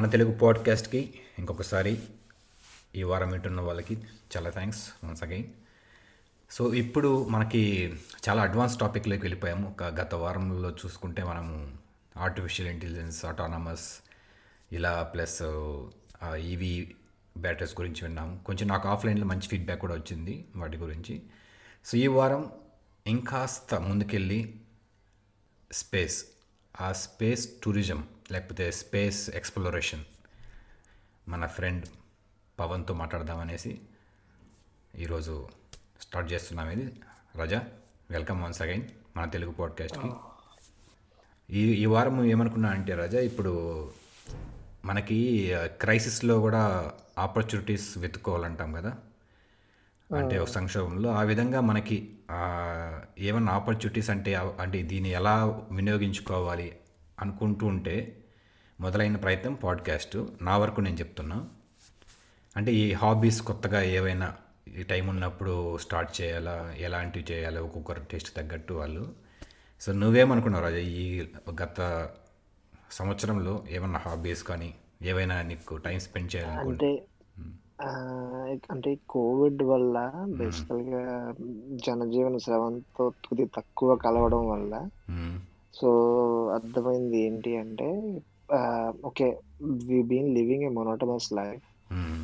మన తెలుగు పాడ్కాస్ట్కి ఇంకొకసారి ఈ వారం వింటున్న వాళ్ళకి చాలా థ్యాంక్స్ వన్స్ అగైన్ సో ఇప్పుడు మనకి చాలా అడ్వాన్స్ టాపిక్లోకి వెళ్ళిపోయాము. ఒక గత వారంలో చూసుకుంటే మనము ఆర్టిఫిషియల్ ఇంటెలిజెన్స్ ఆటానమస్ ఇలా ప్లస్ ఈవీ బ్యాటరీస్ గురించి విన్నాము. కొంచెం నాకు ఆఫ్లైన్లో మంచి ఫీడ్బ్యాక్ కూడా వచ్చింది వాటి గురించి. సో ఈ వారం ఇంకాస్త ముందుకెళ్ళి స్పేస్ ఆ స్పేస్ టూరిజం లేకపోతే స్పేస్ ఎక్స్ప్లోరేషన్. మన ఫ్రెండ్ పవన్తో మాట్లాడదామనేసి ఈరోజు స్టార్ట్ చేస్తున్నాం ఇది. రజా వెల్కమ్ వన్స్ అగైన్ మన తెలుగు పాడ్కాస్ట్కి. ఈ ఈ వారం ఏమనుకున్నా అంటే రజా ఇప్పుడు మనకి క్రైసిస్లో కూడా ఆపర్చునిటీస్ వెతుక్కోవాలంటాం కదా. అంటే ఒక సంక్షోభంలో ఆ విధంగా మనకి ఏమన్నా ఆపర్చునిటీస్ అంటే అంటే దీన్ని ఎలా వినియోగించుకోవాలి అనుకుంటూ ఉంటే మొదలైన ప్రయత్నం పాడ్కాస్ట్. నా వరకు నేను చెప్తున్నా. అంటే ఈ హాబీస్ కొత్తగా ఏవైనా ఈ టైం ఉన్నప్పుడు స్టార్ట్ చేయాలా? ఎలాంటివి చేయాలా? ఒక్కొక్కరు టేస్ట్ తగ్గట్టు వాళ్ళు. సో నువ్వేమనుకున్నావు రాజా? ఈ గత సంవత్సరంలో ఏమన్నా హాబీస్ కానీ ఏవైనా నీకు టైం స్పెండ్ చేయాలనుకుంటే అంటే కోవిడ్ వల్ల బేసికల్గా జనజీవన శ్రవంతో కొద్ది తక్కువ కలవడం వల్ల. సో అర్థమైంది ఏంటి అంటే okay we been living a monotonous life.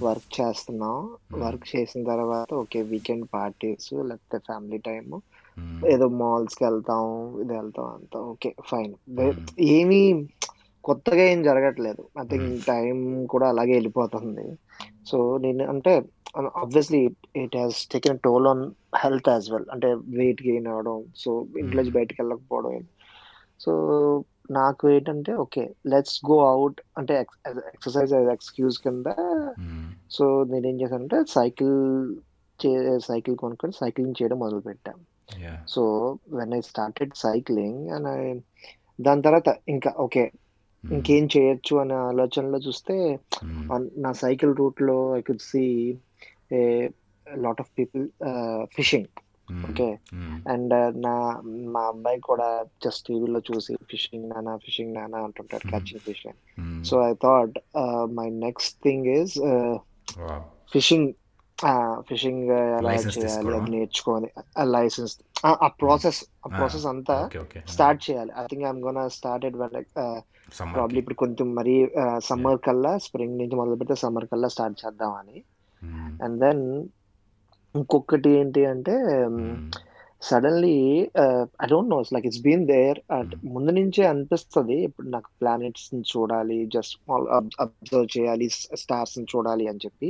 Work చేస్తున్నాం. వర్క్ చేసిన తర్వాత ఓకే వీకెండ్ పార్టీస్ లేకపోతే ఫ్యామిలీ టైమ్ మ్మ్. ఏదో మాల్స్కి వెళ్తాం ఇది వెళ్తాం అంతా. ఓకే ఫైన్ ఏమీ కొత్తగా ఏం జరగట్లేదు. ఐ థింక్ టైం కూడా అలాగే వెళ్ళిపోతుంది. సో నేను అంటే obviously it has taken toll on health as well అంటే వెయిట్ గెయిన్ అవడం సో ఇంట్లో బయటకు వెళ్ళకపోవడం సో నాకు ఏంటంటే ఓకే లెట్స్ గో అవుట్ అంటే ఎక్సర్సైజ్ ఎక్స్క్యూజ్ కింద మ్మ్. సో నేనేం చేశానంటే సైకిల్ చే సైకిల్ కొనుక్కొని సైక్లింగ్ చేయడం మొదలు పెట్టాను Yeah. So when I started cycling and I దాని తర్వాత ఇంకా ఓకే మ్మ్. ఇంకేం చేయొచ్చు అనే ఆలోచనలో చూస్తే on- నా సైకిల్ రూట్లో I could see a lot of people fishing. Okay hmm. And నా మా అబ్బాయి కూడా జస్ట్ టీవీలో చూసి ఫిషింగ్ నానా ఫిషింగ్ నానా అంటుంటారు catching fish hmm. So I thought my next thing is Wow. Fishing fishing ఎలా License చేయాలి? అది నేర్చుకొని లైసెన్స్ ఆ ప్రాసెస్ ఆ Ah, ప్రాసెస్ అంతా ఓకే ఓకే స్టార్ట్ చేయాలి. I think I'm gonna one summer probably ఇప్పుడు కొంచెం మరి సమ్మర్ కల్లా స్ప్రింగ్ నుంచి మొదలు పెడితే సమ్మర్ కల్లా స్టార్ట్ చేద్దామని. అండ్ దెన్ ఇంకొకటి ఏంటి అంటే suddenly I don't know like it's been there ముందు నుంచే అనిపిస్తుంది. ఇప్పుడు నాకు ప్లానెట్స్ని చూడాలి జస్ట్ అబ్జర్వ్ చేయాలి స్టార్స్ని చూడాలి అని చెప్పి.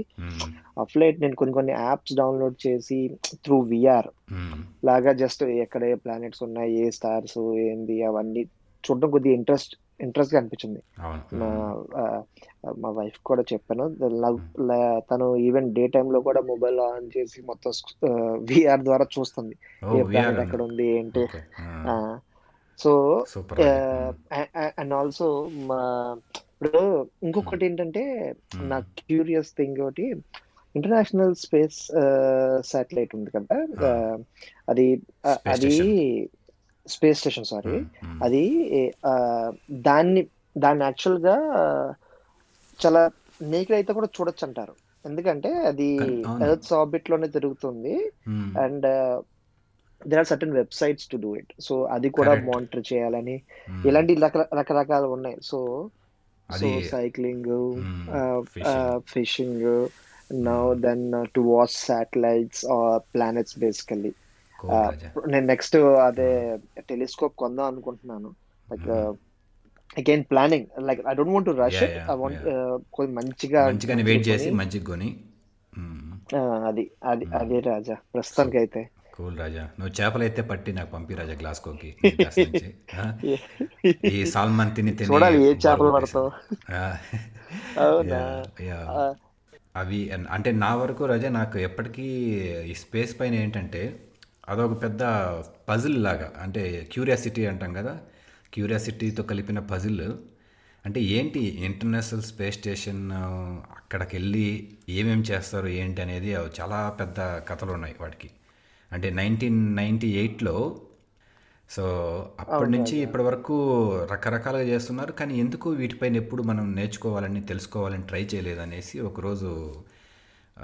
అఫ్లైట్ నేను కొన్ని కొన్ని యాప్స్ డౌన్లోడ్ చేసి త్రూ విఆర్ లాగా జస్ట్ ఎక్కడ ఏ ప్లానెట్స్ ఉన్నాయి ఏ స్టార్స్ ఏంది అవన్నీ చూడడం కొద్దిగా ఇంట్రెస్ట్ ఇంట్రెస్ట్గా అనిపించింది మా మా వైఫ్ కూడా చెప్పాను ల- ల- తను ఈవెన్ డే టైమ్లో కూడా మొబైల్ ఆన్ చేసి మొత్తం విఆర్ ద్వారా చూస్తుంది. ఏ ప్లానెట్ ఎక్కడ ఉంది ఏంటి? సో అండ్ ఆల్సో మా ఇప్పుడు ఇంకొకటి ఏంటంటే నా క్యూరియస్ థింగ్ ఒకటి ఇంటర్నేషనల్ స్పేస్ శాటిలైట్ ఉంది కదా అది అది. Space station sorry. అది ఆ, దాన్ని దాన్ని యాక్చువల్గా చాలా నేకెడ్ అయితే కూడా చూడొచ్చు అంటారు ఎందుకంటే అది. ఎర్త్ ఆర్బిట్లోనే తిరుగుతుంది. And there are certain websites to do it so అది కూడా. మానిటర్ చేయాలని ఇలాంటి రక- రకరకాలు ఉన్నాయి. సో సో అది cycling. Fishing now then to watch satellites planets basically. నేను నెక్స్ట్ అదే టెలిస్కోప్ కొందాం అనుకుంటున్నాను. Like again planning like I don't want to rush it I want కొంచెం మంచిగా మంచిగానే వెయిట్ చేసి మంచిగా కొని. అది అది అదే రాజా. ప్రస్తుతానికి అయితే కూల్ రాజా. నువ్వు చేపలు అయితే పట్టి నాకు పంపి రాజా గ్లాస్కోకి? ఈ సాల్మన్ తిని తిని ఏ చేపలు పడతావు. అవి అంటే నా వరకు రజా నాకు ఎప్పటికీ ఈ స్పేస్ పైన ఏంటంటే అదొక పెద్ద పజిల్ లాగా. అంటే క్యూరియాసిటీ అంటాం కదా. క్యూరియాసిటీతో కలిపిన పజిల్ అంటే ఏంటి ఇంటర్నేషనల్ స్పేస్ స్టేషన్ అక్కడికి వెళ్ళి ఏమేమి చేస్తారు ఏంటి అనేది చాలా పెద్ద కథలు ఉన్నాయి వాటికి. అంటే నైన్టీన్ నైంటీ ఎయిట్లో సో అప్పటి నుంచి ఇప్పటి వరకు రకరకాలుగా చేస్తున్నారు. కానీ ఎందుకు వీటిపైన ఎప్పుడు మనం నేర్చుకోవాలని తెలుసుకోవాలని ట్రై చేయలేదు అనేసి ఒకరోజు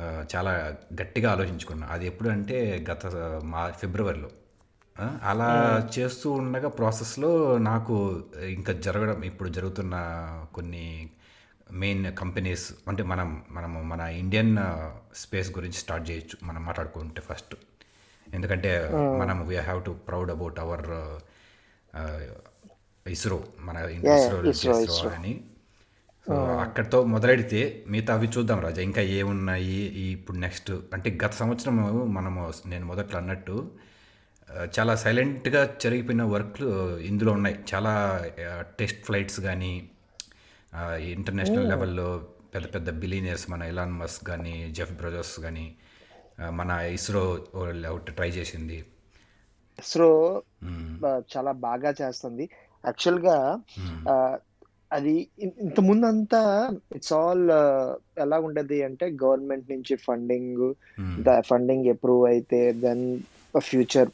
చాలా గట్టిగా ఆలోచించుకున్నా. అది ఎప్పుడు అంటే గత మా ఫిబ్రవరిలో. అలా చేస్తూ ఉండగా ప్రాసెస్లో నాకు ఇంకా జరగడం ఇప్పుడు జరుగుతున్న కొన్ని మెయిన్ కంపెనీస్ అంటే మనం మనము మన ఇండియన్ స్పేస్ గురించి స్టార్ట్ చేయొచ్చు మనం మాట్లాడుకుంటే ఫస్ట్. ఎందుకంటే మనం we have to proud about our ISRO మన ఇస్రో. అని. సో అక్కడితో మొదలెడితే మిగతా అవి చూద్దాం రాజా. ఇంకా ఏమున్నాయి? ఇప్పుడు నెక్స్ట్ అంటే గత సంవత్సరం మనము నేను మొదట్లో అన్నట్టు చాలా సైలెంట్గా జరిగిపోయిన వర్క్లు ఇందులో ఉన్నాయి. చాలా టెస్ట్ ఫ్లైట్స్ కానీ ఇంటర్నేషనల్ లెవెల్లో పెద్ద పెద్ద బిలీనియర్స్ మన ఇలాన్ మస్క్ కానీ జెఫ్ బ్రదర్స్ కానీ మన ఇస్రో ఒకటి ట్రై చేసింది. ఇస్రో. చాలా బాగా చేస్తుంది. యాక్చువల్గా ఆ, అది ఇంత ముందు అంతా ఇట్స్ ఆల్ ఎలా ఉండేది అంటే గవర్నమెంట్ నుంచి ఫండింగ్ మ్మ్. ఫండింగ్ అప్రూవ్ అయితే దెన్ ఫ్యూచర్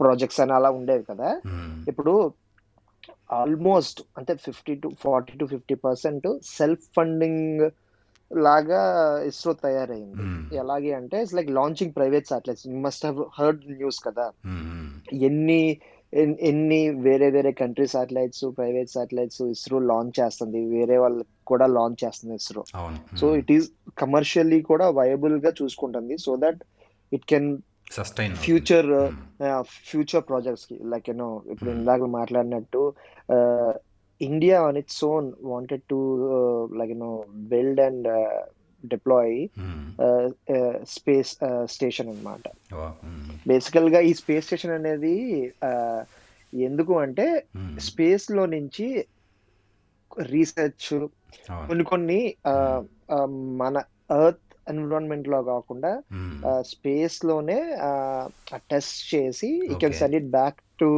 ప్రాజెక్ట్స్ అని అలా ఉండేవి కదా మ్మ్. ఇప్పుడు ఆల్మోస్ట్ అంటే fifty to forty to fifty percent self funding లాగా ఇస్రో తయారైంది మ్మ్. ఎలాగే అంటే it's like launching private satellites you must have heard news కదా. ఎన్ని ఎన్- ఎన్ని వేరే వేరే country satellites private satellites ISRO launch చేస్తుంది. వేరే వాళ్ళకి కూడా లాంచ్ చేస్తుంది ISRO. So it is commercially కూడా వయబుల్గా చూసుకుంటుంది. So that it can sustain future future ప్రాజెక్ట్స్కి like you know ఇప్పుడు ఇందాక మాట్లాడినట్టు India on its own wanted to like you know build and deploy space station అన్నమాట. బేసికల్గా ఈ స్పేస్ స్టేషన్ అనేది uh, ఎందుకు అంటే స్పేస్లో నుంచి రీసెర్చ్ కొన్ని కొన్ని uh, uh, మన ఎర్త్ ఎన్విరాన్మెంట్లో కాకుండా స్పేస్లోనే టెస్ట్ చేసి you can. Send it back to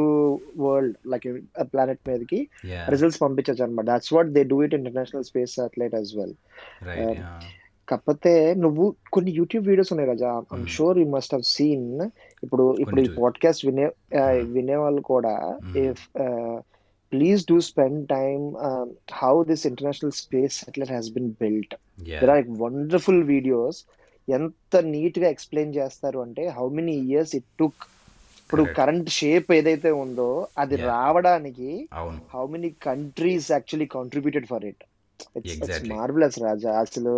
world like planet మీదకి రిజల్ట్స్ పంపించచ్చు అనమాట that's what they do it international space satellite as well కాకపోతే నువ్వు కొన్ని యూట్యూబ్ వీడియోస్ ఉన్నాయి Raja I'm. Sure you must have seen ఇప్పుడు ఇప్పుడు ఈ పాడ్కాస్ట్ వినే Hmm. వినే వాళ్ళు కూడా. If please do spend time how this international space satellite has been built there are wonderful videos ఎంత నీట్గా ఎక్స్ప్లెయిన్ చేస్తారు అంటే how many years it took ఇప్పుడు. కరెంట్ షేప్ ఏదైతే ఉందో అది. రావడానికి how many countries actually contributed for it it's. Marvelous Raja అసలు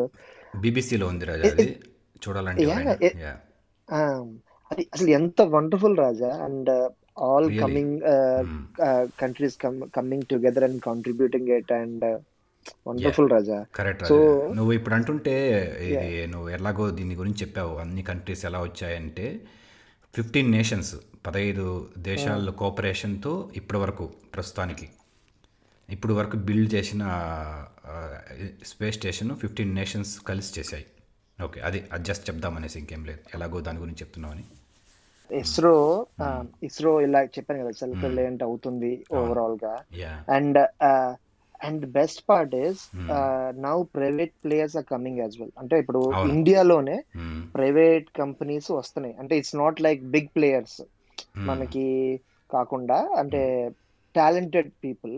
బీబీసీలో ఉంది రాజా అది. చూడాలంటే అది అసలు ఎంత wonderful Raja. And all. Coming. Countries coming together and contributing it and wonderful Raja. Correct Raja. నువ్వు ఇప్పుడు అంటుంటే ఇది నువ్వు ఎలాగో దీని గురించి చెప్పావు. అన్ని కంట్రీస్ ఎలా వచ్చాయంటే ఫిఫ్టీన్ నేషన్స్ పదహైదు దేశాల కోఆపరేషన్తో ఇప్పటి వరకు ప్రస్తుతానికి. ఇప్పుడు వరకు బిల్డ్ చేసిన స్పేస్ స్టేషన్ ఫిఫ్టీన్ నేషన్స్ కలిసి చేశాయి. ఓకే అది అడ్జస్ట్ చెప్దామనేసి ఇంకేం లేదు. ఎలాగో దాని గురించి చెప్తున్నావని ఇస్రో ఇస్రో ఇలా చెప్పాను కదా సెల్ఫ్ రిలయంట్ అవుతుంది ఓవరాల్గా and and best part is Hmm. Now private players are coming as well అంటే ఇప్పుడు. ఇండియాలోనే ప్రైవేట్ కంపెనీస్ వస్తున్నాయి. అంటే it's not like big players మనకి కాకుండా అంటే talented people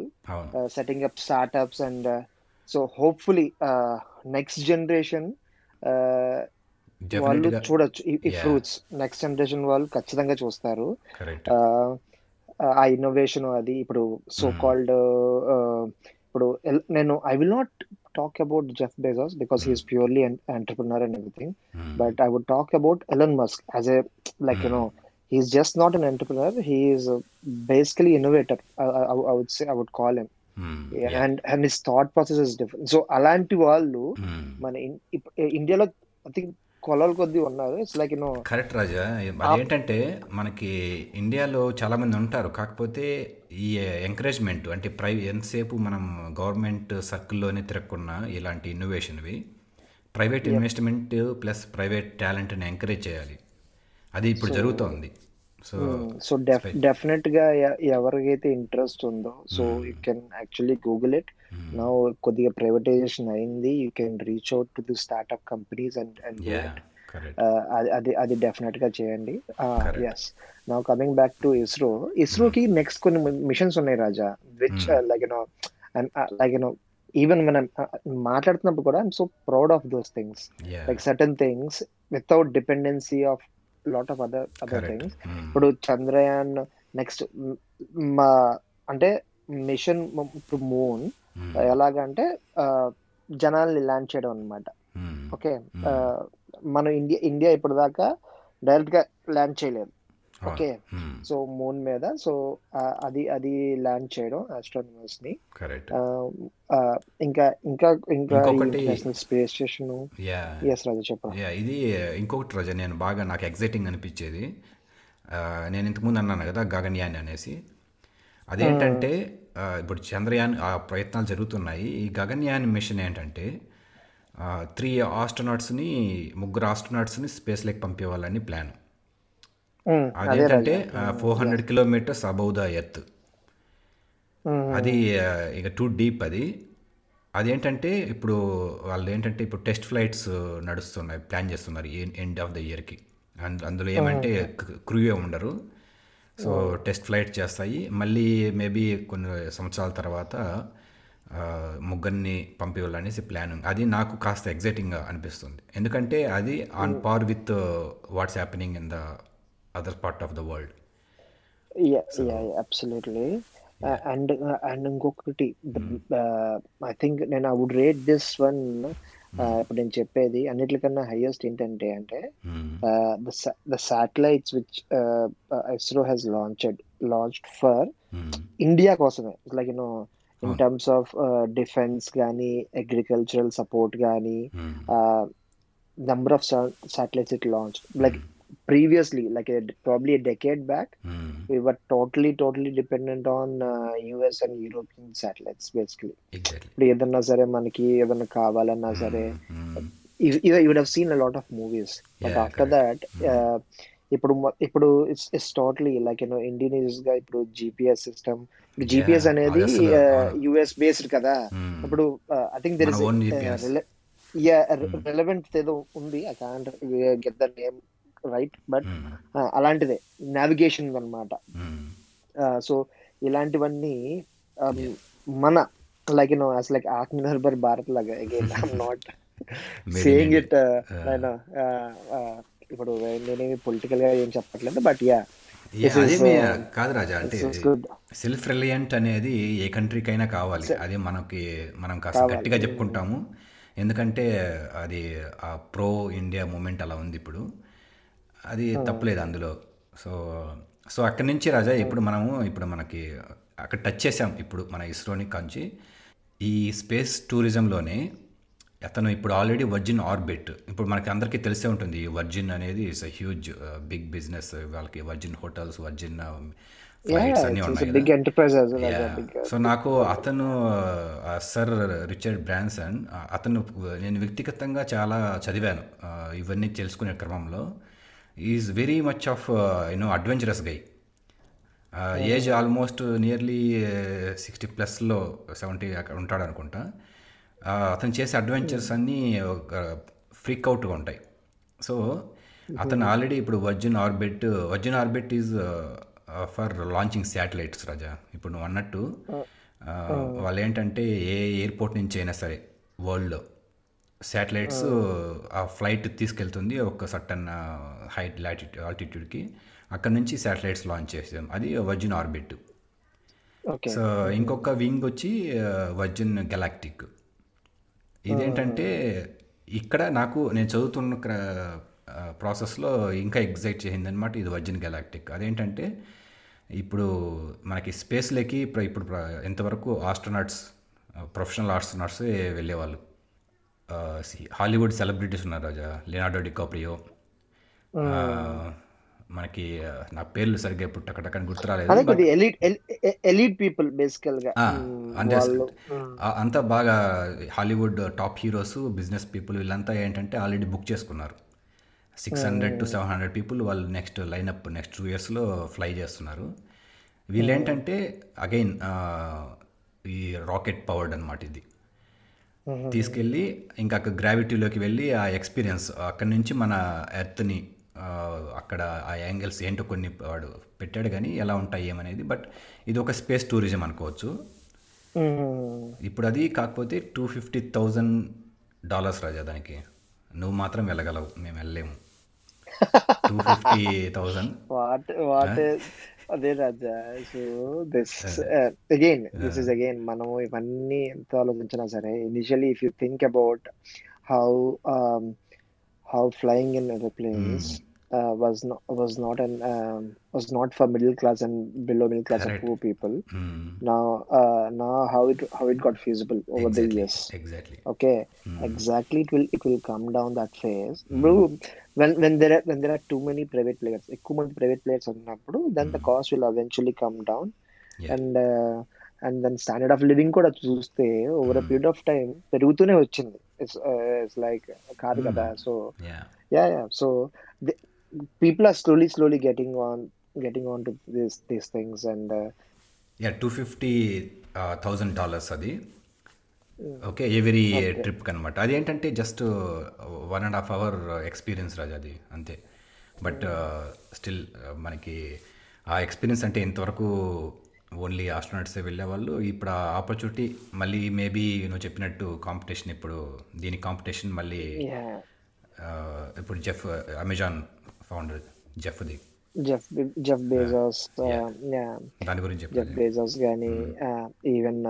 setting up startups and so hopefully next generation వాళ్ళు చూడొచ్చు. ఈ. ఫ్రూట్స్ నెక్స్ట్ జనరేషన్ వాళ్ళు ఖచ్చితంగా చూస్తారు. Uh, ఆ ఇన్నోవేషన్ అది ఇప్పుడు సో Hmm. కాల్డ్ ఇప్పుడు నేను I will not talk about Jeff Bezos because he's purely entrepreneur and everything but I would talk about Elon Musk as a like you know he's just not an entrepreneur he's basically innovator I would say I would call him and and his thought process is different so అలాంటి వాళ్ళు మన in- ఇప్- ఇండియాలో I think కొలల కొద్ది ఉన్నారు. It's like no correct Raja అదేంటంటే మనకి ఇండియాలో చాలామంది ఉంటారు. కాకపోతే ఈ ఎంకరేజ్మెంట్ అంటే ప్రై ఎంతసేపు మనం గవర్నమెంట్ సర్కిల్లోనే తిరగకున్నా ఇలాంటి ఇన్నోవేషన్వి ప్రైవేట్ ఇన్వెస్ట్మెంట్ ప్లస్ ప్రైవేట్ టాలెంట్ని ఎంకరేజ్ చేయాలి. అది ఇప్పుడు జరుగుతోంది. సో సో డెఫ్ డెఫినెట్గా ఎవరికైతే ఇంట్రెస్ట్ ఉందో so you can actually Google it నా కొద్దిగా ప్రైవేటైజేషన్ అయింది. You can reach out to the startup companies and and అది అది డెఫినెట్గా చేయండి. Yes now coming back to ISRO ఇస్రోకి next కొన్ని మిషన్స్ ఉన్నాయి Raja which Hmm. Like you know like you know even మనం uh, మాట్లాడుతున్నప్పుడు కూడా I'm so proud of those things like certain things without dependency of lot of other other things ఇప్పుడు Chandrayaan next మా అంటే machine ఇప్పుడు moon ఎలాగంటే uh, జనాల్ని land చేయడం అన్నమాట. ఓకే? మనం ఇండియా ఇండియా ఇప్పటిదాకా డైరెక్ట్గా ల్యాండ్ చేయలేదు. ఓకే. సో మూన్ మీద సో అది అది ల్యాండ్ చేయడం ఆస్ట్రోనమర్స్ని ఇంకా ఇంకా ఇంకా international space station yeah yes Raju చెప్పండి ఇది ఇంకొకటి రోజు నేను బాగా నాకు ఎగ్జైటింగ్ అనిపించేది. నేను ఇంతకుముందు అన్నాను కదా గగన్యాన్ అనేసి. అదేంటంటే ఇప్పుడు చంద్రయాన్ ఆ ప్రయత్నాలు జరుగుతున్నాయి. ఈ గగన్యాన్ మిషన్ ఏంటంటే త్రీ ఆస్ట్రోనాట్స్ని ముగ్గురు ఆస్ట్రోనాట్స్ని స్పేస్లోకి పంపించాలని ప్లాన్ అదేంటంటే four hundred kilometers above the earth అది ఇక టూ డీప్ అది. అదేంటంటే ఇప్పుడు వాళ్ళు ఏంటంటే ఇప్పుడు టెస్ట్ ఫ్లైట్స్ నడుస్తున్నాయి ప్లాన్ చేస్తున్నారు ఎండ్ ఆఫ్ ద ఇయర్కి అండ్ అందులో ఏమంటే క్రూయే ఉండరు. సో టెస్ట్ ఫ్లైట్ చేస్తాయి. మళ్ళీ మేబీ కొన్ని సంవత్సరాల తర్వాత ముగ్గురిని పంపించాలనేసి ప్లాన్. అది నాకు కాస్త ఎగ్జైటింగ్గా అనిపిస్తుంది. ఎందుకంటే అది on par with what's happening in the other part of the world absolutely and and ఇంకొకటి ఐ థింక్ నేను I would rate this one ఇప్పుడు నేను చెప్పేది అన్నిటికన్నా హైయెస్ట్ ఏంటంటే అంటే the satellites which ISRO has launched launched for India కోసమే. Like you know in. Terms of defence కానీ అగ్రికల్చరల్ సపోర్ట్ కానీ number of sa- satellites it launched. Like previously like a, probably a decade back we were totally totally dependent on uh, us and european satellites basically ఇప్పుడు ఏదన్నా సరే మనకి ఏదన్నా కావాలన్నా సరే you, you you would have seen a lot of movies but Yeah, after correct. that uh, ఇప్పుడు ఇప్పుడు it's it's totally like you know ఇండియన్గా ఇప్పుడు జిపిఎస్ సిస్టమ్ ఇప్పుడు జిపిఎస్ అనేది. యుఎస్ బేస్డ్ కదా ఇప్పుడు I think there. Is ya relevant ఏదో ఉంది I can't get the name right but అలాంటిదే నావిగేషన్ అన్నమాట. సో ఇలాంటివన్నీ um, మన like you know us like Atmanirbhar Bharat లాగా again I'm not saying. It నేను ఇప్పుడు నేనేమి పొలిటికల్గా ఏం చెప్పట్లేదు బట్ యా అదేమి uh, కాదు రాజా అంటే. సెల్ఫ్ రిలయంట్ అనేది ఏ కంట్రీకైనా కావాలి. అది మనకి మనం కాస్త. గట్టిగా చెప్పుకుంటాము. ఎందుకంటే అది ఆ ప్రో ఇండియా మూమెంట్ అలా ఉంది ఇప్పుడు. అది తప్పలేదు అందులో. సో సో అక్కడి నుంచి రాజా ఇప్పుడు మనము ఇప్పుడు మనకి అక్కడ టచ్ చేసాం ఇప్పుడు మన ఇస్రోని కాంచి. ఈ స్పేస్ టూరిజంలోనే అతను ఇప్పుడు ఆల్రెడీ వర్జిన్ ఆర్బిట్. ఇప్పుడు మనకి అందరికీ తెలిసే ఉంటుంది వర్జిన్ అనేది it's a huge big business వాళ్ళకి వర్జిన్ హోటల్స్ వర్జిన్ ఫ్లైట్స్ అన్నీ ఉన్నాయి. సో నాకు అతను సర్ రిచర్డ్ బ్రాన్సన్ అతను నేను వ్యక్తిగతంగా చాలా చదివాను ఇవన్నీ తెలుసుకునే క్రమంలో. Is very much of you know adventurous guy age almost nearly sixty ప్లస్లో సెవెంటీ అక్కడ ఉంటాడు అనుకుంటా. ఆ, అతను చేసే అడ్వెంచర్స్ అన్నీ ఒక ఫ్రీక్ అవుట్గా ఉంటాయి. సో అతను ఆల్రెడీ ఇప్పుడు Virgin Orbit Virgin Orbit is for launching satellites Raja. ఇప్పుడు నువ్వు అన్నట్టు ఆ, వాళ్ళు ఏంటంటే ఏ ఎయిర్పోర్ట్ నుంచి అయినా సరే వరల్డ్లో శాటిలైట్స్ ఆ. ఫ్లైట్ తీసుకెళ్తుంది ఒక సర్టన్ హైట్ లాటిట్యూడ్ ఆల్టిట్యూడ్కి. అక్కడ నుంచి శాటిలైట్స్ లాంచ్ చేసాం అది వర్జిన్ ఆర్బిట్. సో ఇంకొక వింగ్ వచ్చి వర్జిన్ గెలాక్టిక్. ఇదేంటంటే ఇక్కడ నాకు నేను చదువుతున్న ప్రాసెస్లో ఇంకా ఎగ్జైట్ చేసింది అనమాట ఇది వర్జిన్ గెలాక్టిక్. అదేంటంటే ఇప్పుడు మనకి స్పేస్లోకి ఇప్పుడు ఎంతవరకు ఆస్ట్రోనాట్స్ ప్రొఫెషనల్ ఆస్ట్రోనాట్సే వెళ్ళేవాళ్ళు. హాలీవుడ్ సెలబ్రిటీస్ ఉన్నారు రాజా. లినార్డో డికాప్రియో. మనకి నా పేర్లు సరిగ్గా ఇప్పుడు టక్కటక్కని గుర్తు రాలేదు ఎలీట్ పీపుల్ బేసికల్గా అంటే అంతా బాగా Hollywood top heroes business people వీళ్ళంతా ఏంటంటే ఆల్రెడీ బుక్ చేసుకున్నారు. Six hundred to seven hundred people వాళ్ళు నెక్స్ట్ లైనప్ నెక్స్ట్ టూ ఇయర్స్లో ఫ్లై చేస్తున్నారు. వీళ్ళు ఏంటంటే అగైన్ ఈ రాకెట్ పవర్డ్ అనమాట ఇది. తీసుకెళ్ళి ఇంకా అక్కడ గ్రావిటీలోకి వెళ్ళి ఆ ఎక్స్పీరియన్స్ అక్కడి నుంచి మన ఎర్త్ని అక్కడ ఆ యాంగిల్స్ ఏంటో కొన్ని వాడు పెట్టాడు కానీ ఎలా ఉంటాయి ఏమనేది. బట్ ఇది ఒక స్పేస్ టూరిజం అనుకోవచ్చు. ఇప్పుడు అది కాకపోతే two fifty thousand dollars Raja దానికి. నువ్వు మాత్రం వెళ్ళగలవు మేము వెళ్ళలేము. Two fifty thousand. అదే Raja so this again this is again మనం ఇవన్నీ ఎంత ఆలోచించినా సరే. Initially if you think about how how flying in aeroplanes was not was not an um, was not for middle class and below middle class Correct. and poor people. Now uh, now how it how it got feasible over the years. Exactly Okay, exactly. It will it will come down that phase. Bro, when when there are when there are too many private players, ఎక్కువ మంది private players ఉన్నప్పుడు then the cost will eventually come down Yeah. and uh, and then standard of living కూడా చూస్తే over a period of time పెరుగుతూనే వచ్చింది it's like కాదు కదా so yeah yeah yeah so the, people are slowly slowly getting on getting on to this these things and uh, yeah two fifty thousand dollars అది. Okay every ట్రిప్కి అనమాట అది ఏంటంటే just one and half hour experience Raju అది అంతే. But still మనకి ఆ experience అంటే ఇంతవరకు ఓన్లీ ఆస్ట్రోనట్సే వెళ్ళేవాళ్ళు. ఇప్పుడు ఆ ఆపర్చునిటీ మళ్ళీ మేబీ నువ్వు చెప్పినట్టు కాంపిటీషన్ ఇప్పుడు దీని కాంపిటీషన్ మళ్ళీ yeah. ఆ, ఇప్పుడు Jeff Amazon founder jeff bezos. Uh, Yeah. yeah. దాని గురించి చెప్పాలి Bezos గానీ even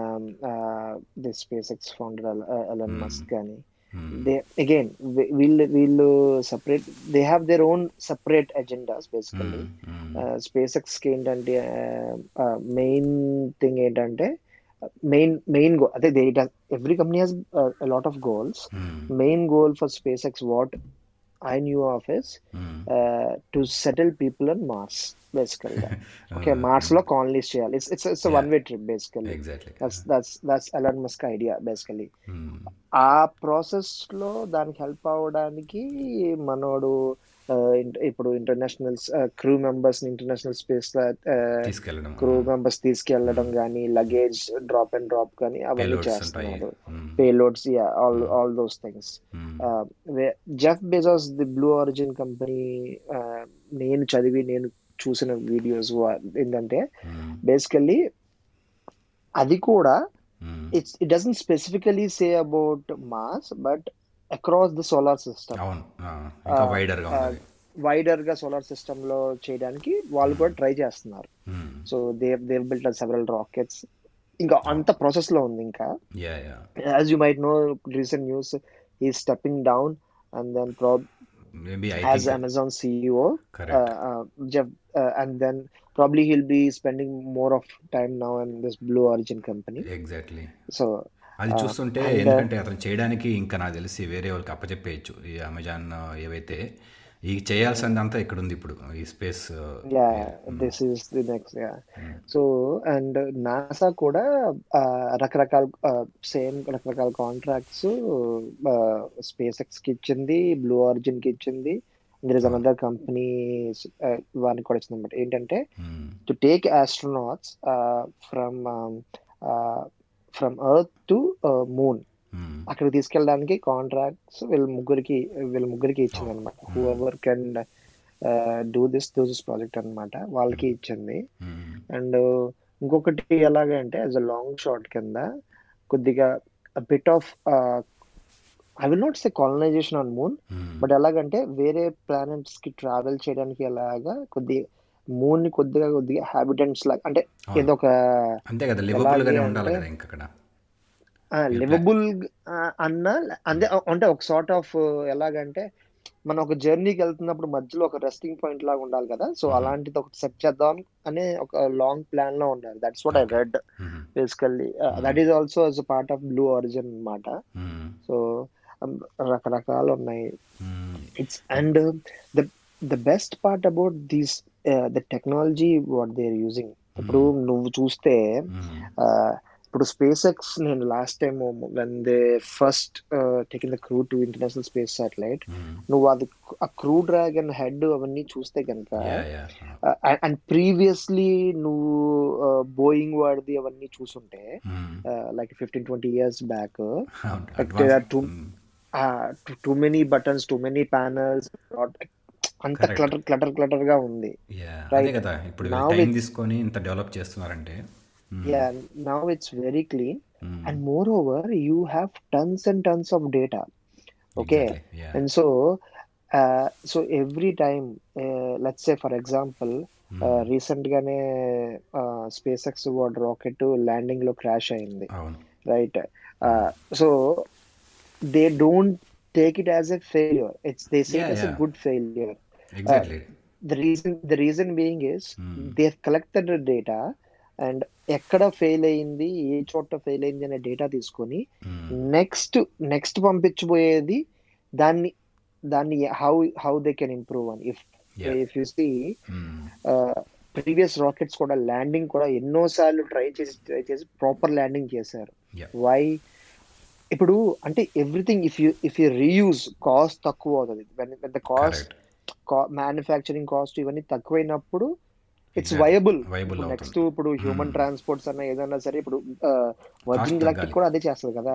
the SpaceX founder Elon Musk కానీ దే అగైన్ వీళ్ళు వీళ్ళు separate they have their own separate agendas basically space ఎక్స్కి ఏంటంటే మెయిన్ థింగ్ ఏంటంటే మెయిన్ మెయిన్ గోల్ అదే they every company has lot of goals main goal for SpaceX what I knew of is to settle people on Mars basically okay మార్స్లో కాలనీస్ చేయాలి. It's it's it's one way trip basically that's that's that's Elon Musk idea basically ఆ ప్రాసెస్లో దానికి help అవ్వడానికి మనోడు ఇప్పుడు international crew members international space crew members తీసుకెళ్ళడం కానీ లగేజ్ డ్రాప్ అండ్ డ్రాప్ కానీ అవన్నీ. చేస్తున్నారు. Payloads all all those things Jeff Bezos the Blue Origin company నేను చదివి నేను చూసిన వీడియోస్ ఏంటంటే. బేసికల్లీ అది కూడా. It's it doesn't specifically say about Mars but across the solar system ఉన్నది. వైడర్గా సోలార్ సిస్టమ్లో చేయడానికి వాళ్ళు కూడా ట్రై చేస్తున్నారు. Mm. So they they built several rockets ఇంకా అంత ప్రాసెస్లో ఉంది ఇంకా. Yeah, yeah. As you might know recent news ఈ stepping down and then ప్రాబ్ as Amazon CEO and then probably he'll be spending more of time now in this Blue Origin company. Exactly So, అది చూస్తుంటే ఎందుకంటే అతను చేయడానికి ఇంకా నాకు తెలిసి వేరే వాళ్ళకి అప్పచెప్పేయచ్చు ఈ అమెజాన్ ఏవైతే. ఈ చేయాల్సిందంతా ఇక్కడ ఉంది ఇప్పుడు ఈ space yeah, this is the next, yeah. So, and NASA కూడా రకరకాల సేమ్ రకరకాల కాంట్రాక్ట్స్ స్పేస్ ఎక్స్కి ఇచ్చింది బ్లూ ఆరిజిన్కి ఇచ్చింది దర్ ఇస్ అనదర్ కంపెనీ వారికి కూడా ఇచ్చింది అనమాట ఏంటంటే to take astronauts from from earth to moon అక్కడ తీసుకెళ్ళడానికి కాంట్రాక్ట్స్ వీళ్ళ ముగ్గురికి వీళ్ళ ముగ్గురికి ఇచ్చింది అనమాట whoever can do this do this project అనమాట వాళ్ళకి ఇచ్చింది. అండ్ ఇంకొకటి ఎలాగంటే యాజ్ అ లాంగ్ షాట్ కింద కొద్దిగా bit of I will not say colonization on moon but ఎలాగంటే వేరే ప్లానెట్స్కి ట్రావెల్ చేయడానికి ఎలాగా కొద్దిగా మూన్ని కొద్దిగా కొద్దిగా హ్యాబిటెంట్స్ లాగా అంటే. ఏదో ఒక అంతే కదా లివబుల్ గానే ఉండాలి కదా ఇంకక్కడ. లివబుల్ అన్న అంతే అంటే ఒక సార్ట్ ఆఫ్ ఎలాగంటే మనం ఒక జర్నీకి వెళ్తున్నప్పుడు మధ్యలో ఒక రెస్టింగ్ పాయింట్ లాగా ఉండాలి కదా. సో. అలాంటిది ఒకటి సెట్ చేద్దాం అనే ఒక లాంగ్ ప్లాన్లో ఉండాలి. That's what I. Read basically that is also as a part of Blue Origin అన్నమాట. సో రకరకాలు ఉన్నాయి. It's and the the best part about these the technology what they are using ఇప్పుడు నువ్వు చూస్తే uh, ఇప్పుడు SpaceX నేను last time when they first taken the crew to international space satellite నువ్వు అది ఆ క్రూ డ్రాగన్ హెడ్ అవన్నీ చూస్తే కనుక అండ్ ప్రీవియస్లీ నువ్వు బోయింగ్ వాడిది అవన్నీ చూసుంటే like fifteen twenty years back two- too many buttons too many panels అంత. క్లటర్ క్లటర్ క్లటర్గా ఉంది. అదే కదా ఇప్పుడు టైం తీసుకొని ఇంత డెవలప్ చేస్తున్నారంటే. Yeah now it's very clean and moreover you have tons and tons of data okay. And so so every time let's say for example recent గానే స్పేస్ ఎక్స్ వాడ్ రాకెట్ ల్యాండింగ్లో క్రాష్ అయింది. Right so they don't take it as a failure it's they say it's a. Good failure exactly the reason the reason being is Hmm. they've collected the data and ఎక్కడ fail అయింది ఏ చోట fail అయింది అనే data తీసుకొని next next పంపించబోయేది దాన్ని దాన్ని how how they can improve అని. If. If you see previous rockets కూడా ల్యాండింగ్ కూడా ఎన్నో సార్లు ట్రై చేసి ట్రై చేసి ప్రాపర్ ల్యాండింగ్ చేశారు. Yeah. వై ఇప్పుడు అంటే everything if you if you reuse cost తక్కువ అవుతుంది. ద కాస్ట్ మ్యానుఫ్యాక్చరింగ్ కాస్ట్ ఇవన్నీ తక్కువైనప్పుడు ఇట్స్. Viable next. ఇప్పుడు హ్యూమన్ Hmm. ట్రాన్స్పోర్ట్స్ అన్న ఏదైనా సరే ఇప్పుడు Cost ఎలక్ట్రిక్. కూడా అదే చేస్తుంది కదా.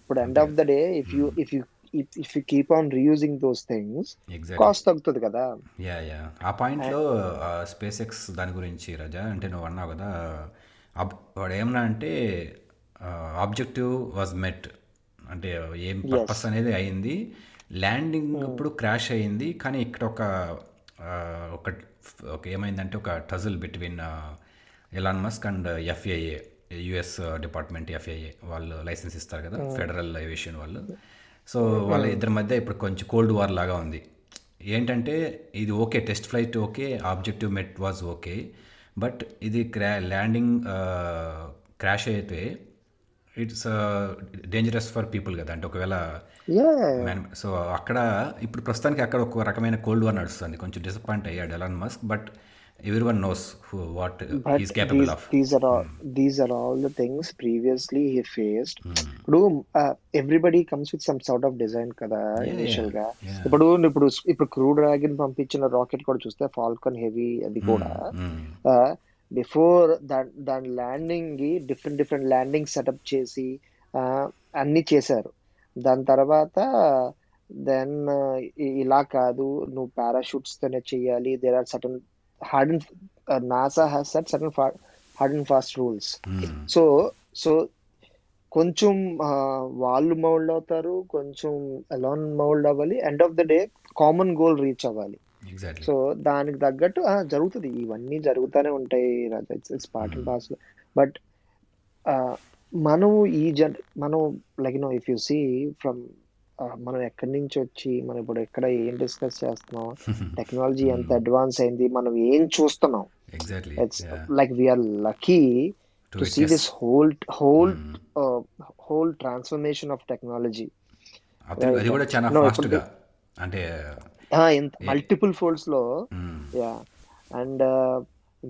ఇప్పుడు end of the day if you if you if you keep on reusing those things cost తగ్గుతుంది కదా. యా యా ఆ పాయింట్లో స్పేస్ ఎక్స్ దాని గురించి రజా అంటే నువ్వు అన్నావు కదా వాడు ఏమన్నా అంటే ఆబ్జెక్టివ్ వాజ్ మెట్ అంటే ఏం పర్పస్ అనేది అయింది. ల్యాండింగ్ ఇప్పుడు క్రాష్ అయింది కానీ ఇక్కడ ఒక ఒక ఒక ఏమైందంటే ఒక tussle between Elon Musk and FAA US department FAA వాళ్ళు లైసెన్స్ ఇస్తారు కదా ఫెడరల్ ఏవియేషన్ వాళ్ళు. సో వాళ్ళ ఇద్దరి మధ్య ఇప్పుడు కొంచెం కోల్డ్ వార్ లాగా ఉంది. ఏంటంటే ఇది okay test flight okay objective met was okay but ఇది క్రా ల్యాండింగ్ క్రాష్ అయితే ఇట్స్ డేంజరస్ ఫర్ పీపుల్ కదా. అంటే ఒకవేళ సో అక్కడ ఇప్పుడు ప్రస్తుతానికి అక్కడ ఒక రకమైన కోల్డ్ వార్ నడుస్తుంది. కొంచెం డిసప్పాయింట్ అయ్యాడు Elon Musk but everyone knows what is capable of these are all these are all the things previously he faced ఇప్పుడు everybody comes with some sort of design కదా ఇనిషియల్గా. ఇప్పుడు ఇప్పుడు ఇప్పుడు క్రూ డ్రాగన్ పంపించిన రాకెట్ కూడా చూస్తే ఫాల్కన్ హెవీ అది కూడా. బిఫోర్ దాని దాని ల్యాండింగ్కి డిఫరెంట్ డిఫరెంట్ ల్యాండింగ్ సెటప్ చేసి అన్ని చేశారు. దాని తర్వాత దెన్ ఇలా కాదు నువ్వు పారాషూట్స్ తోనే చెయ్యాలి. There are certain hard and NASA has set certain hard and fast rules so so కొంచెం వాళ్ళు మౌల్డ్ అవుతారు కొంచెం అలాన్ మౌల్డ్ అవ్వాలి. End of the day common goal reach అవ్వాలి. ఎగ్జాక్ట్లీ సో దానికి తగ్గట్టు జరుగుతుంది. ఇవన్నీ జరుగుతూనే ఉంటాయి. Raja it's it's part and parcel but మనం ఈ జన్ మనం like no if you see from మనం ఎక్కడి నుంచి వచ్చి మనం ఇప్పుడు ఎక్కడ ఏం డిస్కస్ చేస్తున్నాం టెక్నాలజీ ఎంత అడ్వాన్స్ అయింది మనం ఏం చూస్తున్నాం? It's like we're lucky to see this whole whole whole transformation of technology అది కూడా చాలా No, ఫాస్ట్గా అంటే ఎంత మల్టిపుల్ ఫోల్డ్స్లో mm, yeah and uh,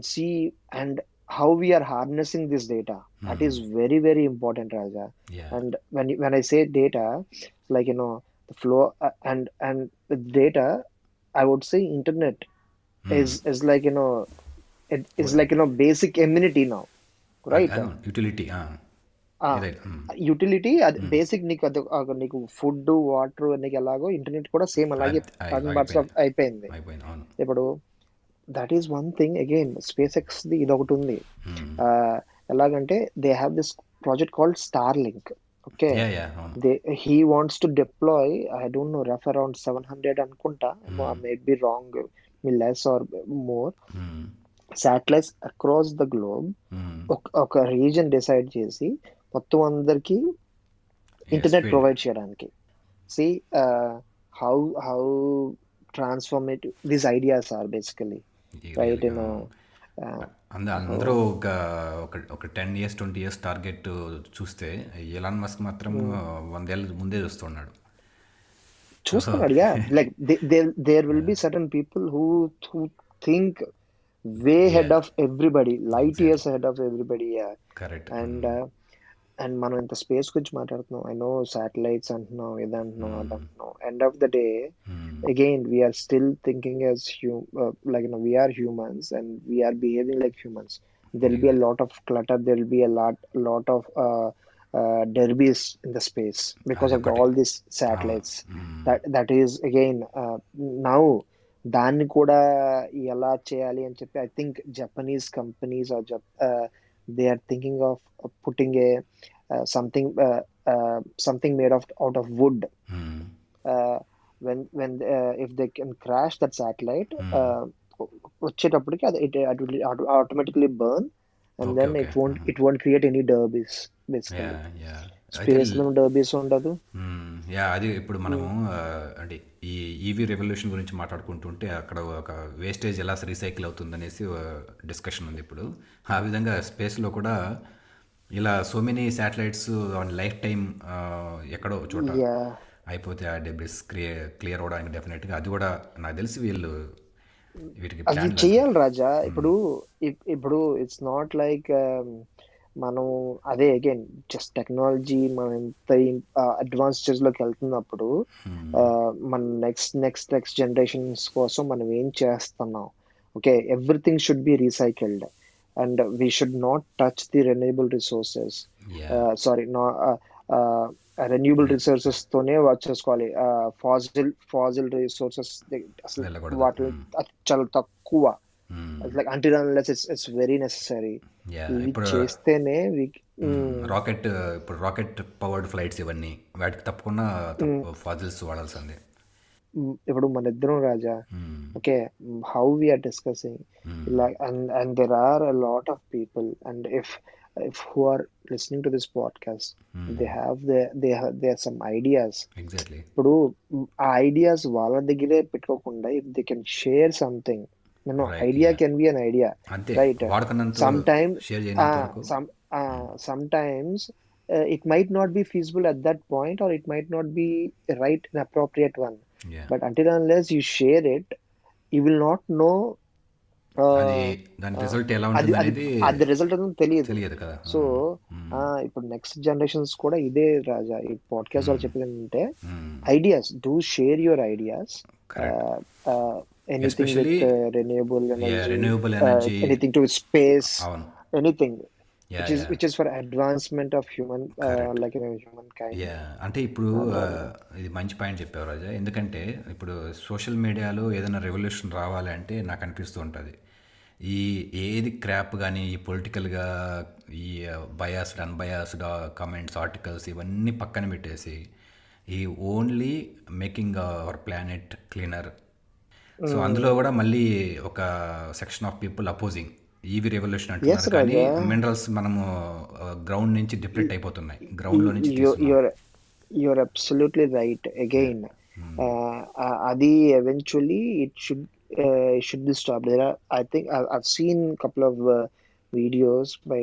see and how we are harnessing this data that is very very important raja yeah, and when you, when i say data like you know the flow uh, and and with data i would say internet mm. is is like you know it is like you know basic amenity now right utility Ah, utility అది basic నీకు అది నీకు food water నీకు ఎలాగో internet కూడా same అలాగే అయిపోయింది. ఇప్పుడు that is one thing again SpaceX the ఇది ఒకటి ఉంది. ఎలాగంటే they have this project called Starlink okay they he wants to deploy I don't know rough around seven hundred అనుకుంటా. May. Be wrong me less or more satellites across the globe. ఒక reason decide చేసి మొత్తం అందరికి internet. Provide చేయడానికి. See how how transformative these ideas are basically right అందరూ ఒక ఒక ten years twenty years target చూస్తే ఎలాన్ మస్క్ మాత్రం వందేళ్ళ ముందే చూస్తున్నాడు. చూస్తున్నాడు yeah like there will be certain people who who think way ahead of everybody light years ahead of everybody correct and and మనం ఇంత స్పేస్ గురించి మాట్లాడుతున్నాం ఐ నో శాటిలైట్స్ అంటున్నాం ఇది అంటున్నాం అది Hmm. అంటున్నాం end of the day Hmm. again we are still thinking as hum uh, like you know we are humans and we are behaving like humans there will be a lot of clutter there will be a lot lot of uh, uh, derbies in the space because of the, అదొకటి. all these satellites Hmm. that that is again uh, now దాన్ని కూడా ఎలా చేయాలి అని చెప్పి I think Japanese companies are They are thinking of putting a something something made of out of wood Hmm. uh, when when uh, if they can crash that satellite Hmm. uh, వచ్చేటప్పటికి అది it, it will automatically burn and Okay, then okay. it won't Hmm. it won't create any derbies basically Yeah, yeah. Derbies ఉండదు. Yeah అది ఇప్పుడు మనము ఆ, అంటే ఈ EV revolution గురించి మాట్లాడుకుంటుంటే అక్కడ ఒక వేస్టేజ్ ఎలా రీసైకిల్ అవుతుంది అనేసి డిస్కషన్ ఉంది ఇప్పుడు. ఆ విధంగా స్పేస్లో కూడా ఇలా so many satellites on lifetime ఎక్కడో చోట అయిపోతే ఆ డెబ్రిస్ క్లియర్ క్లియర్ అవడానికి డెఫినెట్గా అది కూడా నాకు తెలిసి వీళ్ళు వీటికి చెయ్యాలి రాజా. ఇప్పుడు ఇప్- ఇప్పుడు ఇట్స్ నాట్ లైక్ మనం అదే అగైన్ జస్ట్ టెక్నాలజీ మనం ఎంత అడ్వాన్స్ స్టేజ్లోకి వెళ్తున్నప్పుడు ఆ, మన నెక్స్ట్ నెక్స్ట్ నెక్స్ట్ జనరేషన్స్ కోసం మనం ఏం చేస్తున్నాం? Okay everything should be recycled and we should not touch the renewable resources sorry renewable resources తోనే చేసుకోవాలి. ఫాజిల్ ఫాజిల్ రిసోర్సెస్ అసలు. వాటి Hmm. చాలా తక్కువ. Like until unless it's it's very ఇవి ఇప్పుడు చేస్తేనే we- రాకెట్ ఇప్పుడు రాకెట్ పవర్డ్ ఫ్లైట్స్ ఇవన్నీ వాటికి తప్పకుండా ఫాజిల్స్ వాడాల్సిందే Mm, ఇప్పుడు మన ఇద్దరం Raja okay how we are discussing మ్మ్. like and and there are a lot of people and if if who are listening to this podcast Hmm. they have their they have there are some ideas exactly ఇప్పుడు ఆ ideas వాళ్ళ దగ్గరే పెట్టుకోకుండా if they can share something Right, idea. Can be an idea share some uh, sometimes uh, it might not be feasible at that point or it might not be right and appropriate one Yeah. but until unless you share it you will not know uh, అది దాని result అనేది తెలియదు so ఇప్పుడు next generations కూడా ఇదే రాజా ఈ podcast వాళ్ళు చెప్పేది ఏంటంటే. Ideas do share your ideas anything Especially- with renewable Yeah, energy renewable energy. Anything to space అవును anything Yeah, which is yeah. which is for advancement of human uh, Correct. like you know, humankind yeah అంటే ఇప్పుడు ఆ, ఇది మంచి point చెప్పావు రాజా ఎందుకంటే ఇప్పుడు social మీడియాలో ఏదైనా రెవల్యూషన్ రావాలి అంటే నాకు అనిపిస్తూ ఉంటుంది ఈ ఏది క్రాప్ కానీ ఈ పొలిటికల్గా ఈ బయాస్డ్ అన్బయాస్డ్ కమెంట్స్ ఆర్టికల్స్ ఇవన్నీ పక్కన పెట్టేసి ఈ only making our planet cleaner so అందులో కూడా మళ్ళీ ఒక section of people opposing EV revolution అంటున్నారు. కానీ మినరల్స్ మనము uh, గ్రౌండ్ నుంచి డిప్లిట్ అయిపోతున్నాయి. గ్రౌండ్లో నుంచి యువర్ అబ్సల్యూట్లీ రైట్ అగైన్ అది eventually it should should be stop there I think I seen couple of videos by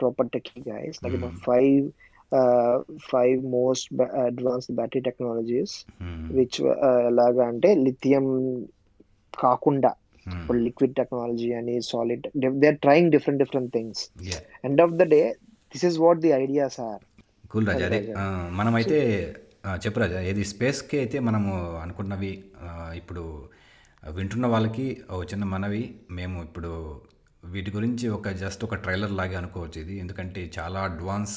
proper tech guys like five advanced battery technologies Hmm. which uh, ఎలాగా అంటే lithium కాకుండా Hmm. ఇప్పుడు liquid technology అని solid they are trying different different things Yeah. End of the day this is what the ideas are cool Raja అదే మనమైతే చెప్పు రాజా ఏది స్పేస్కి అయితే మనము అనుకున్నవి ఇప్పుడు వింటున్న వాళ్ళకి ఒక చిన్న మనవి మేము ఇప్పుడు వీటి గురించి ఒక జస్ట్ ఒక ట్రైలర్ లాగే అనుకోవచ్చు ఇది ఎందుకంటే చాలా అడ్వాన్స్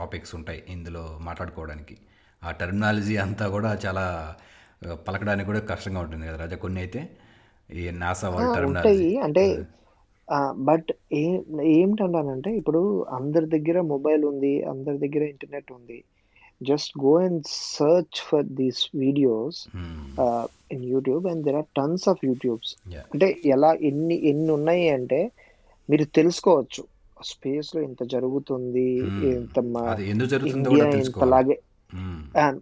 టాపిక్స్ ఉంటాయి ఇందులో మాట్లాడుకోవడానికి. ఆ టెర్మినాలజీ అంతా కూడా చాలా పలకడానికి కూడా కష్టంగా ఉంటుంది కదా రాజా. కొన్ని అయితే ఈ నాసా వాళ్ళ టెర్మినాలజీ అంటే బట్ ఏ ఏమిటంటానంటే ఇప్పుడు అందరి దగ్గర మొబైల్ ఉంది అందరి దగ్గర ఇంటర్నెట్ ఉంది. Just go and search for these videos in YouTube and there are tons of YouTubes అంటే ఎలా ఎన్ని ఎన్ని ఉన్నాయి అంటే మీరు తెలుసుకోవచ్చు. స్పేస్లో ఇంత జరుగుతుంది. ఇంత ఇండియా ఇంతలాగే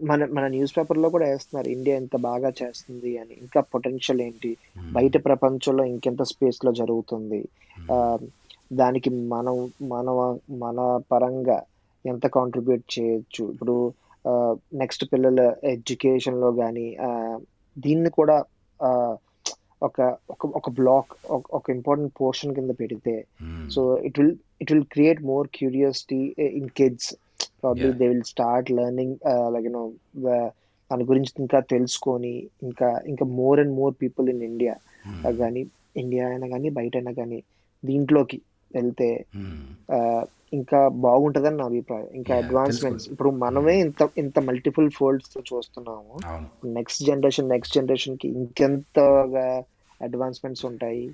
మన మన న్యూస్ పేపర్లో కూడా వేస్తున్నారు ఇండియా ఎంత బాగా చేస్తుంది అని. ఇంకా పొటెన్షియల్ ఏంటి. బయట ప్రపంచంలో ఇంకెంత స్పేస్లో జరుగుతుంది? ఆ, దానికి మనం మన మన పరంగా ఎంత కాంట్రిబ్యూట్ చేయొచ్చు? ఇప్పుడు నెక్స్ట్ పిల్లల ఎడ్యుకేషన్లో కానీ దీన్ని కూడా ఒక ఒక బ్లాక్ ఒక ఇంపార్టెంట్ పోర్షన్ కింద పెడితే. So it will it will create more curiosity uh, in kids. Probably Yeah. they will start learning uh, like you know దాని గురించి ఇంకా తెలుసుకొని ఇంకా ఇంకా more and more people in India కానీ ఇండియా అయినా కానీ బయట అయినా కానీ దీంట్లోకి వెళ్తే Hmm. ఇంకా బాగుంటుందని నా అభిప్రాయం. ఇంకా అడ్వాన్స్మెంట్స్ ఇప్పుడు మనమే ఇంత ఇంత మల్టిపుల్ ఫోల్డ్స్తో చూస్తున్నాము. నెక్స్ట్ జనరేషన్ నెక్స్ట్ జనరేషన్కి ఇంకెంతగా అడ్వాన్స్మెంట్స్ ఉంటాయి.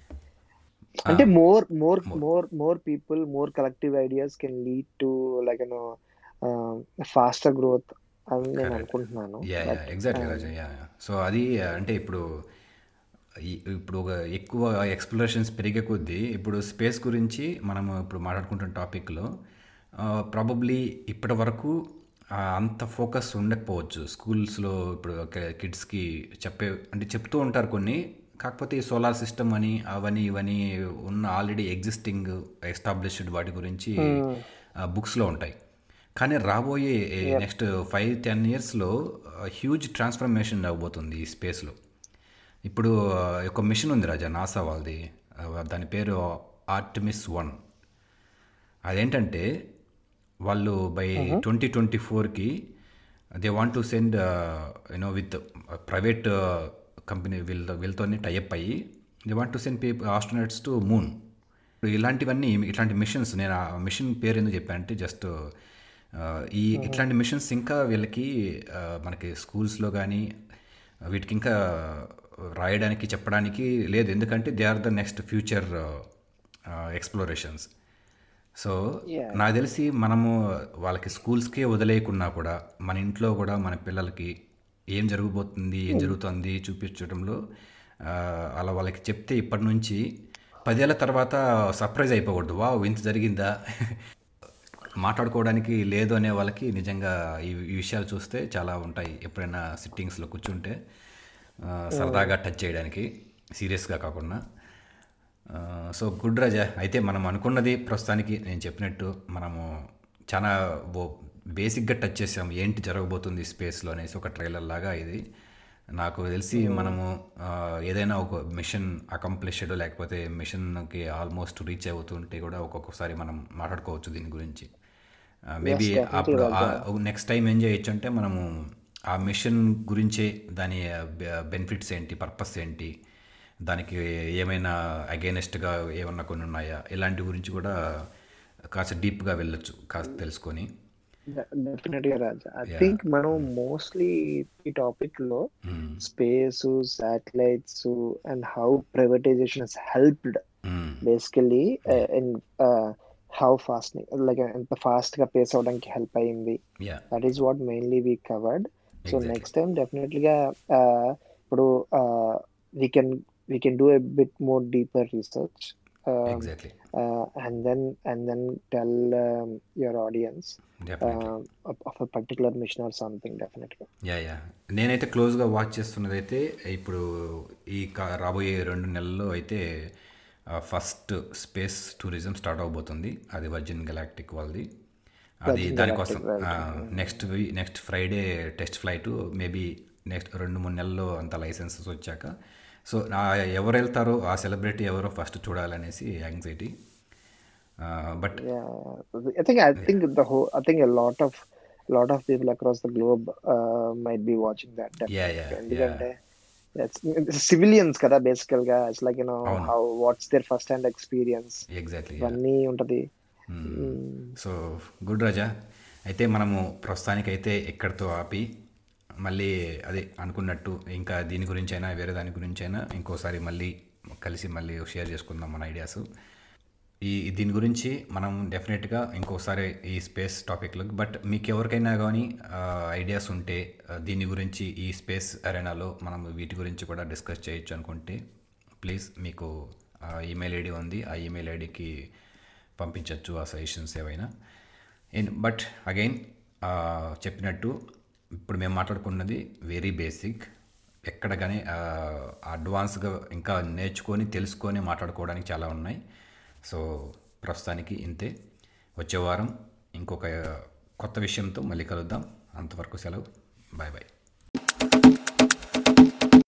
అంటే more more. More. More people more collective ideas can lead to like you know faster growth అని నేను. అనుకుంటున్నాను. Yeah yeah But, exactly Raja yeah so అది అంటే ఇప్పుడు ఇప్పుడు ఒక ఎక్కువ ఎక్స్ప్లోరేషన్స్ పెరిగే కొద్దీ ఇప్పుడు స్పేస్ గురించి మనము ఇప్పుడు మాట్లాడుకుంటున్న టాపిక్లో ప్రాబబ్లీ ఇప్పటి వరకు అంత ఫోకస్ ఉండకపోవచ్చు. స్కూల్స్లో ఇప్పుడు కిడ్స్కి చెప్పే అంటే చెప్తూ ఉంటారు కొన్ని కాకపోతే ఈ సోలార్ సిస్టమ్ అని అవని ఇవని ఉన్న ఆల్రెడీ ఎగ్జిస్టింగ్ ఎస్టాబ్లిష్డ్ వాటి గురించి బుక్స్లో ఉంటాయి. కానీ రాబోయే నెక్స్ట్ ఫైవ్ టెన్ ఇయర్స్లో హ్యూజ్ ట్రాన్స్ఫర్మేషన్ అవ్వబోతుంది ఈ స్పేస్లో ఇప్పుడు ఒక మిషన్ ఉంది రాజా నాసా వాళ్ళది. దాని పేరు ఆర్టమిస్ వన్ అదేంటంటే వాళ్ళు బై ట్వంటీ ట్వంటీ ఫోర్కి they want to send you know with private company వీళ్ళ వీళ్ళతోనే టైఅప్ అయ్యి they want to send people astronauts to moon ఇలాంటివన్నీ ఇట్లాంటి మిషన్స్ నేను ఆ మిషన్ పేరు ఎందుకు చెప్పానంటే జస్ట్ ఈ ఇట్లాంటి మిషన్స్ ఇంకా వీళ్ళకి మనకి స్కూల్స్లో కానీ వీటికి ఇంకా రాయడానికి చెప్పడానికి లేదు. ఎందుకంటే they are the next future explorations so. నాకు తెలిసి మనము వాళ్ళకి స్కూల్స్కే వదిలేయకున్నా కూడా మన ఇంట్లో కూడా మన పిల్లలకి ఏం జరగబోతుంది ఏం జరుగుతుంది చూపించడంలో అలా వాళ్ళకి చెప్తే ఇప్పటి నుంచి పదేళ్ళ తర్వాత సర్ప్రైజ్ అయిపోకూడదు. వా ఇంత జరిగిందా? మాట్లాడుకోవడానికి లేదు అనే వాళ్ళకి నిజంగా ఈ ఈ విషయాలు చూస్తే చాలా ఉంటాయి ఎప్పుడైనా సిట్టింగ్స్లో కూర్చుంటే. సరదాగా టచ్ చేయడానికి సీరియస్గా కాకుండా. సో గుడ్ రాజా అయితే మనం అనుకున్నది ప్రస్తుతానికి నేను చెప్పినట్టు మనము చాలా ఓ బేసిక్గా టచ్ చేసాం. ఏంటి జరగబోతుంది స్పేస్లో అనేసి ఒక ట్రైలర్ లాగా ఇది. నాకు తెలిసి మనము ఆ, ఏదైనా ఒక మిషన్ అకంప్లిష్డ్ లేకపోతే మిషన్కి ఆల్మోస్ట్ రీచ్ అవుతుంటే కూడా ఒక్కొక్కసారి మనం మాట్లాడుకోవచ్చు దీని గురించి. మేబీ అప్పుడు. నెక్స్ట్ టైం ఏం చేయొచ్చు అంటే మనము ఆ మిషన్ గురించే దాని బెనిఫిట్స్ ఏంటి పర్పస్ ఏంటి దానికి ఏమైనా అగేనెస్ట్గా ఏమన్నా కొన్ని ఉన్నాయా ఇలాంటి గురించి కూడా కాస్త డీప్గా వెళ్ళొచ్చు కాస్త తెలుసుకొని. డెఫినెట్గా రాజా ఐ. థింక్ మనం మోస్ట్లీ ఈ టాపిక్లో. Space satellites and how privatization has helped. Basically and how fast like ఎంత ఫాస్ట్గా పేస్ అవడానికి హెల్ప్ అయింది that is what mainly we covered so. Next time డెఫినెట్లీగా ఇప్పుడు we can we can do a bit more deeper research exactly and then and then tell your audience definitely of a particular mission or something డెఫినెట్గా yeah yeah నేనైతే క్లోజ్గా watch చేస్తున్నది అయితే ఇప్పుడు ఈ రాబోయే రెండు నెలల్లో అయితే ఫస్ట్ స్పేస్ టూరిజం స్టార్ట్ అవబోతుంది. అది వర్జిన్ గెలాక్టిక్ వాళ్ళది. అది దానికోసం next next Friday test flight maybe next రెండు మూడు నెలల్లో అంత లైసెన్సెస్ వచ్చాక సో ఎవరు వెళ్తారో ఆ సెలబ్రిటీ ఎవరో first చూడాలనేసి anxiety but Yeah, I think I think the whole I think a lot of lot of people across the globe uh, might be watching that. Yeah, definitely. yeah, ఎందుకంటే civilians కదా బేసికల్గా it's like you know అవును. How what's there first hand experience exactly ఇవన్నీ ఉంటది so good Raja అయితే మనము ప్రస్తుతానికైతే ఎక్కడితో ఆపి మళ్ళీ అదే అనుకున్నట్టు ఇంకా దీని గురించి అయినా వేరే దాని గురించి అయినా ఇంకోసారి మళ్ళీ కలిసి మళ్ళీ షేర్ చేసుకుందాం మన ఐడియాస్. ఈ దీని గురించి మనం డెఫినెట్గా ఇంకోసారి ఈ స్పేస్ టాపిక్లో బట్ మీకు ఎవరికైనా కానీ ఐడియాస్ ఉంటే దీని గురించి ఈ స్పేస్ అరేనాలో మనం వీటి గురించి కూడా డిస్కస్ చేయొచ్చు అనుకుంటే ప్లీజ్ మీకు ఈమెయిల్ ఐడి ఉంది. ఆ ఈమెయిల్ ఐడికి పంపించవచ్చు ఆ సజెషన్స్ ఏవైనా. బట్ అగైన్ చెప్పినట్టు ఇప్పుడు మేము మాట్లాడుకున్నది వెరీ బేసిక్. ఎక్కడ కానీ అడ్వాన్స్గా ఇంకా నేర్చుకొని తెలుసుకొని మాట్లాడుకోవడానికి చాలా ఉన్నాయి. సో ప్రస్తుతానికి ఇంతే. వచ్చే వారం ఇంకొక కొత్త విషయంతో మళ్ళీ కలుద్దాం. అంతవరకు సెలవు. Bye bye